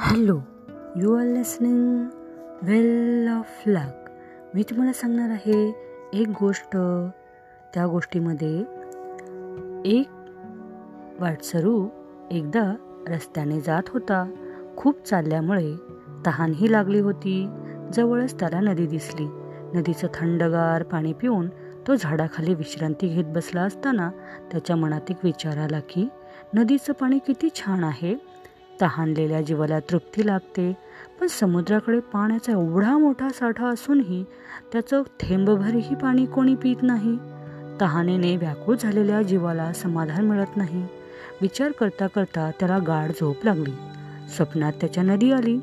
Hello you are listening well of luck मी तुम्हाला सांगणार आहे एक गोष्ट. त्या गोष्टीमध्ये एक वाटसरू एकदा रस्त्याने जात होता. खूप चालल्यामुळे तहानही लागली होती. जवळच त्याला नदी दिसली. नदीचं थंडगार पाणी पिऊन तो झाडाखाली विश्रांती घेत बसला असताना त्याच्या मनात एक विचार आला की नदीचं पाणी किती छान आहे. तहानलेल्या जीवाला तृप्ती लागते पण समुद्राकडे पाण्याचा एवढा मोठा साठा असूनही त्याचं थेंबभरही पाणी कोणी पित नाही. तहानेने व्याकुळ झालेल्या जीवाला समाधान मिळत नाही. विचार करता करता त्याला गाढ झोप लागली. स्वप्नात त्याच्या नदी आली.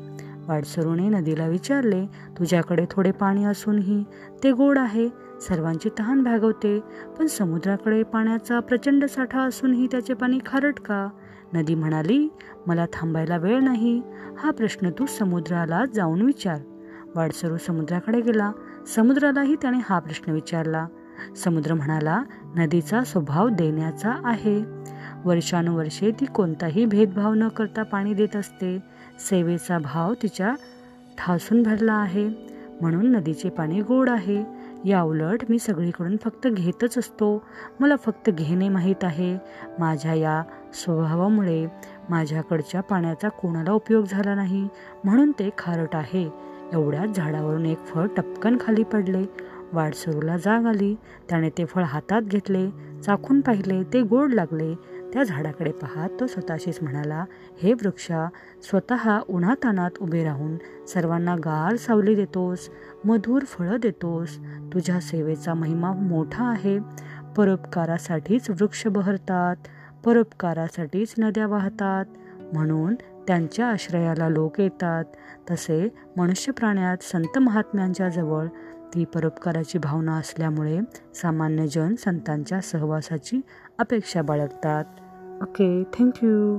वाडसरूने नदीला विचारले तुझ्याकडे थोडे पाणी असूनही ते गोड आहे. सर्वांची तहान भागवते पण समुद्राकडे पाण्याचा प्रचंड साठा असूनही त्याचे पाणी खारट का नदी म्हणाली मला थांबायला वेळ नाही. हा प्रश्न तू समुद्राला जाऊन विचार वाडसरू समुद्राकडे गेला. समुद्रालाही त्याने हा प्रश्न विचारला. समुद्र म्हणाला नदीचा स्वभाव देण्याचा आहे. वर्षानुवर्षे ती कोणताही भेदभाव न करता पाणी देत असते. सेवेचा भाव तिच्या ठासून भरला आहे. म्हणून नदीचे पाणी गोड आहे. या उलट मी सगळीकडून फक्त घेतच असतो. मला फक्त घेणे माहीत आहे. माझ्या या स्वभावामुळे माझ्याकडच्या पाण्याचा कोणाला उपयोग झाला नाही. म्हणून ते खारट आहे. एवढ्याच झाडावरून एक फळ टपकन खाली पडले. वाडसरूला जाग आली. त्याने ते फळ हातात घेतले. चाखून पाहिले. ते गोड लागले. त्या झाडाकडे पाहत तो स्वतःशीच म्हणाला हे वृक्षा स्वतः उन्हातानात उभे राहून सर्वांना गार सावली देतोस मधुर फळं देतोस. तुझ्या सेवेचा महिमा मोठा आहे. परोपकारासाठीच वृक्ष बहरतात परोपकारासाठीच नद्या वाहतात. म्हणून त्यांच्या आश्रयाला लोक येतात. तसे मनुष्य प्राण्यात संत महात्म्यांच्या जवळ ती परोपकाराची भावना असल्यामुळे सामान्य जन संतांच्या सहवासाची अपेक्षा बाळगतात. Okay thank you